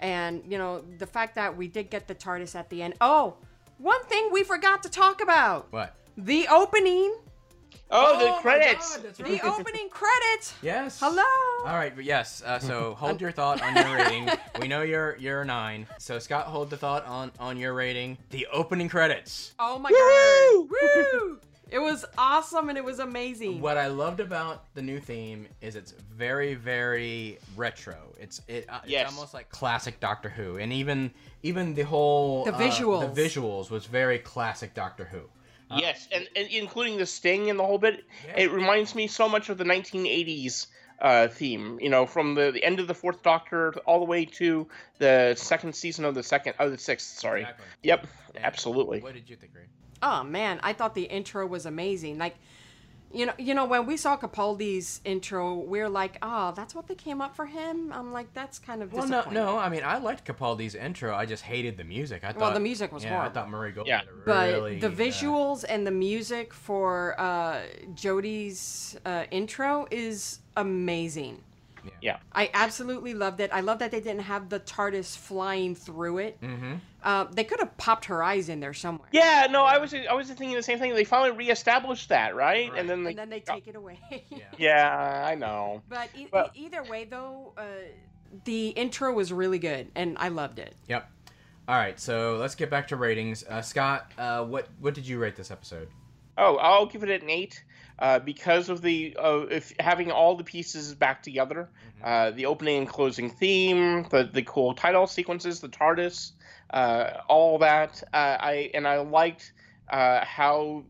and you know the fact that we did get the TARDIS at the end. Oh, one thing we forgot to talk about: What? the opening, Oh, Oh the credits. God, that's the right. opening credits. Yes. Hello. All right, but yes. Uh, so hold your thought on your rating. We know you're you're a nine. So Scott, hold the thought on on your rating. The opening credits. Oh my god! Woo! It was awesome and it was amazing. What I loved about the new theme is it's very very retro. It's it uh, Yes. it's almost like classic Doctor Who, and even even the whole The uh, visuals. the visuals was very classic Doctor Who. Yes, and, and including the sting and the whole bit. It reminds me so much of the 1980s uh, theme. You know, from the, the end of the Fourth Doctor all the way to the second season of the second of the sixth. Sorry. Exactly. Yep. Yeah. Absolutely. What did you think, Ray? Oh man, I thought the intro was amazing. Like, you know, you know when we saw Capaldi's intro, we're like, oh, that's what they came up for him. I'm like, that's kind of Well, no, disappointing. no. I mean, I liked Capaldi's intro. I just hated the music. I thought Well, the music was yeah, horrible. I thought Murray Gold Yeah. did a But really, the uh, visuals and the music for uh, Jodie's uh, intro is amazing. Yeah. I absolutely loved it. I love that they didn't have the TARDIS flying through it. Mm-hmm. Uh, they could have popped her eyes in there somewhere. Yeah, no, I was I was thinking the same thing. They finally reestablished that, right? Right. And then they, And then they take it away. yeah, I know. But, e- But- e- either way, though, uh, the intro was really good, and I loved it. Yep. All right, so let's get back to ratings. Uh, Scott, uh, what what did you rate this episode? Oh, I'll give it an eight uh, because of the uh, if having all the pieces back together, uh, the opening and closing theme, the the cool title sequences, the TARDIS, uh, all that. Uh, I and I liked uh, how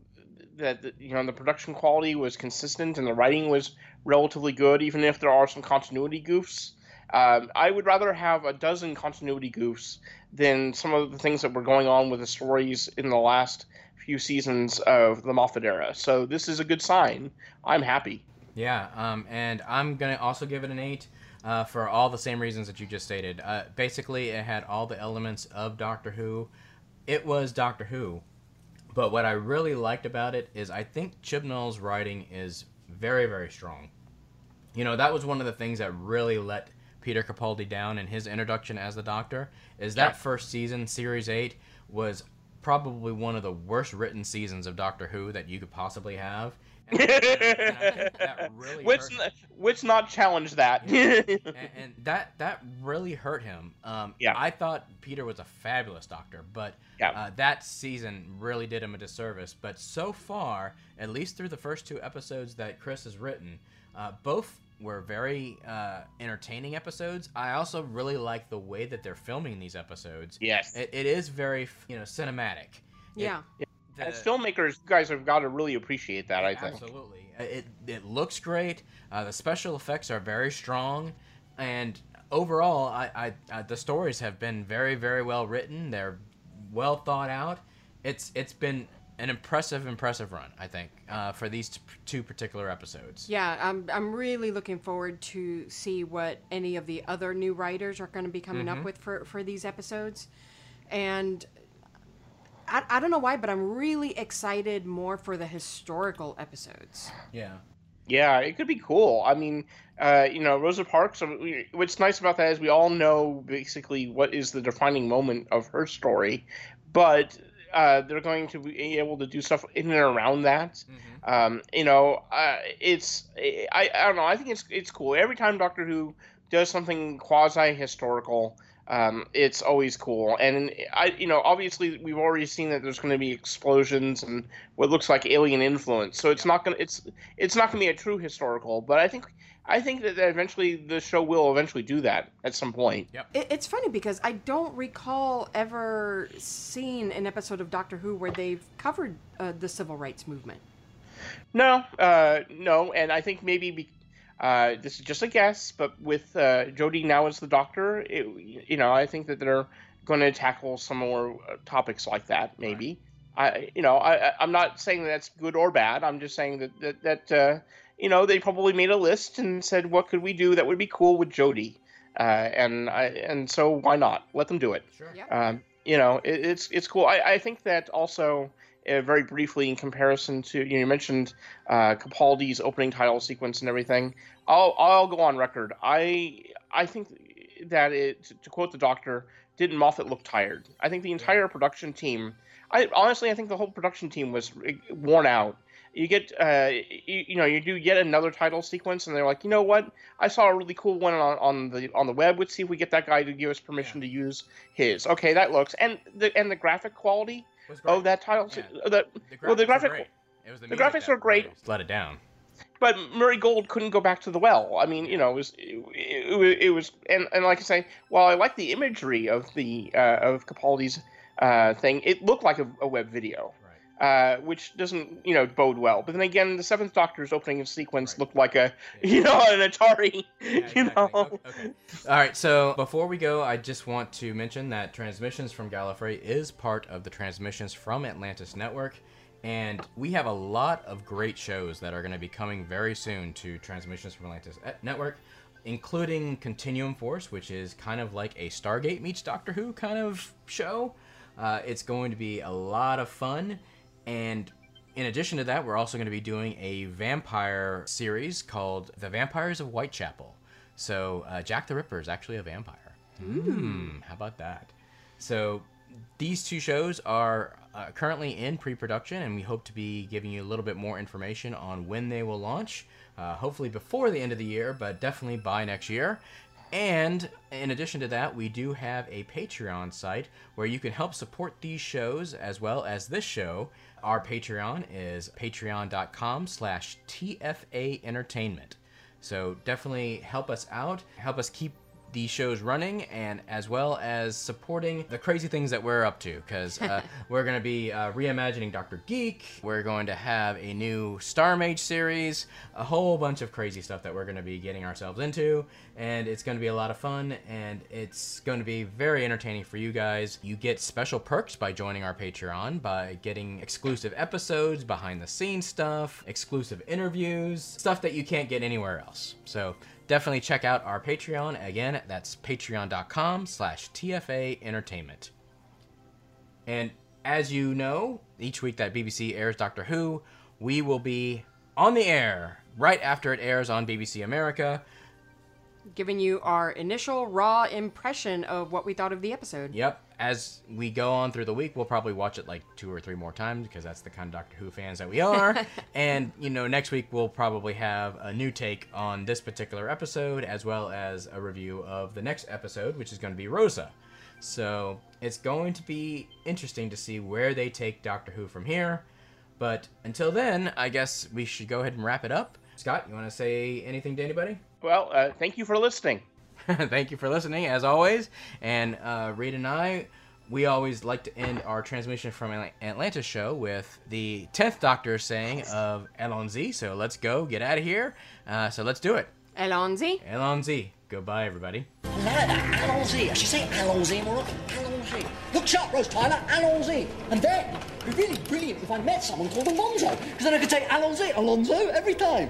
that the- you know the production quality was consistent and the writing was relatively good, even if there are some continuity goofs. Um, I would rather have a dozen continuity goofs than some of the things that were going on with the stories in the last few seasons of the Moffat era. So this is a good sign. I'm happy. Yeah, um, and I'm gonna also give it an eight uh, for all the same reasons that you just stated. Uh, basically, it had all the elements of Doctor Who. It was Doctor Who, but what I really liked about it is I think Chibnall's writing is very, very strong. You know, that was one of the things that really let Peter Capaldi down in his introduction as the Doctor is that Yeah. first season, Series 8, was probably one of the worst written seasons of Doctor Who that you could possibly have. And and that really which n- which not challenge that. and, and that that really hurt him. Um, Yeah. I thought Peter was a fabulous doctor, but Yeah. uh, that season really did him a disservice. But so far, at least through the first two episodes that Chris has written, uh, both were very uh, entertaining episodes. I also really like the way that they're filming these episodes. Yes. it, it is very you know cinematic. It- Yeah. the- As filmmakers, you guys have got to really appreciate that. I think. Absolutely. Uh, It, it looks great. Uh, the special effects are very strong. And overall, I, I, uh, the stories have been very, very well written. They're well thought out. It's It's been an impressive, impressive run, I think, uh, for these t- two particular episodes. Yeah, I'm I'm really looking forward to see what any of the other new writers are going to be coming Mhm. up with for for these episodes, and I, I don't know why, but I'm really excited more for the historical episodes. Yeah. Yeah, it could be cool. I mean, uh, you know, Rosa Parks. we- What's nice about that is we all know basically what is the defining moment of her story, but uh, they're going to be able to do stuff in and around that. Um, you know, uh, it's I, I don't know. I think it's it's cool. Every time Doctor Who does something quasi historical, um, it's always cool. And I, you know, obviously we've already seen that there's going to be explosions and what looks like alien influence. So it's not gonna it's it's not gonna be a true historical. But I think I think that eventually the show will eventually do that at some point. Yep. It, it's funny because I don't recall ever seeing an episode of Doctor Who where they've covered uh, the civil rights movement. No, uh, no, and I think maybe be, uh, this is just a guess, but with uh, Jodie now as the Doctor, it, you know, I think that they're going to tackle some more uh, topics like that. Maybe, I, you know, I, I- I'm not saying that that's good or bad. I'm just saying that that, that uh, you know, they probably made a list and said, what could we do that would be cool with Jodie, uh, and I, and so why not let them do it? Sure. Um, you know, it, it's it's cool. I, I think that also uh, very briefly in comparison to you, know, you mentioned uh, Capaldi's opening title sequence and everything. I'll I'll go on record. I I think that it to quote the Doctor, didn't Moffat look tired? I think the entire production team. I honestly I think the whole production team was worn out. You get, uh, you, you know, you do yet another title sequence, and they're like, you know what? I saw a really cool one on, on the on the web. Let's see if we get that guy to give us permission to use his. Okay, that looks and the and the graphic quality of that title. Yeah. that The well, the graphics were graphic, great. It was the, the graphics were great. Let it down. but Murray Gold couldn't go back to the well. I mean, you know, it was it, it, was- it was and and like I say, while I like the imagery of the uh, of Capaldi's uh, thing, it looked like a, a web video. Uh, which doesn't, you know, bode well. But then again, the Seventh Doctor's opening sequence looked like a, you know, an Atari. you know. All right, so before we go, I just want to mention that Transmissions from Gallifrey is part of the Transmissions from Atlantis network, and we have a lot of great shows that are going to be coming very soon to Transmissions from Atlantis eh, network, including Continuum Force, which is kind of like a Stargate meets Doctor Who kind of show. Uh, it's going to be a lot of fun, and in addition to that, we're also going to be doing a vampire series called The Vampires of Whitechapel. So uh, Jack the Ripper is actually a vampire. Hmm, how about that? So these two shows are uh, currently in pre-production, and we hope to be giving you a little bit more information on when they will launch. Uh, hopefully before the end of the year, but definitely by next year. And in addition to that, we do have a Patreon site where you can help support these shows as well as this show. Our Patreon is patreon.com slash TFA Entertainment. So definitely help us out, help us keep these shows running, and as well as supporting the crazy things that we're up to. Because uh, we're going to be uh, reimagining Doctor Geek. We're going to have a new Star Mage series, a whole bunch of crazy stuff that we're going to be getting ourselves into, and it's going to be a lot of fun, and it's going to be very entertaining for you guys. You get special perks by joining our Patreon by getting exclusive episodes, behind the scenes stuff, exclusive interviews, stuff that you can't get anywhere else. So definitely check out our Patreon. Again, that's patreon.com slash TFA Entertainment. And as you know, each week that BBC airs Doctor Who, we will be on the air right after it airs on BBC America. giving you our initial raw impression of what we thought of the episode. Yep. As we go on through the week, we'll probably watch it like two or three more times because that's the kind of Doctor Who fans that we are. and, you know, next week we'll probably have a new take on this particular episode as well as a review of the next episode, which is going to be Rosa. So it's going to be interesting to see where they take Doctor Who from here. But until then, I guess we should go ahead and wrap it up. Scott, you want to say anything to anybody? Well, uh, thank you for listening. thank you for listening, as always. And uh, Reed and I, we always like to end our transmission from Atlantis show with the 10th Doctor saying of Allons-y. So let's go, get out of here. Uh, so let's do it. Allons-y. Allons-y. Goodbye, everybody. like that. Allons-y. I should say Allons-y more often. Allons-y. Look sharp, Rose Tyler. Allons-y. And then, it'd be really brilliant if I met someone called Alonzo, because then I could say Allons-y, Alonzo, every time.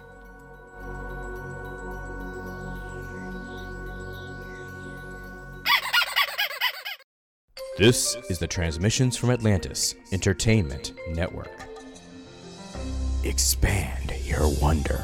This is the Transmissions from Atlantis Entertainment Network. Expand your wonder.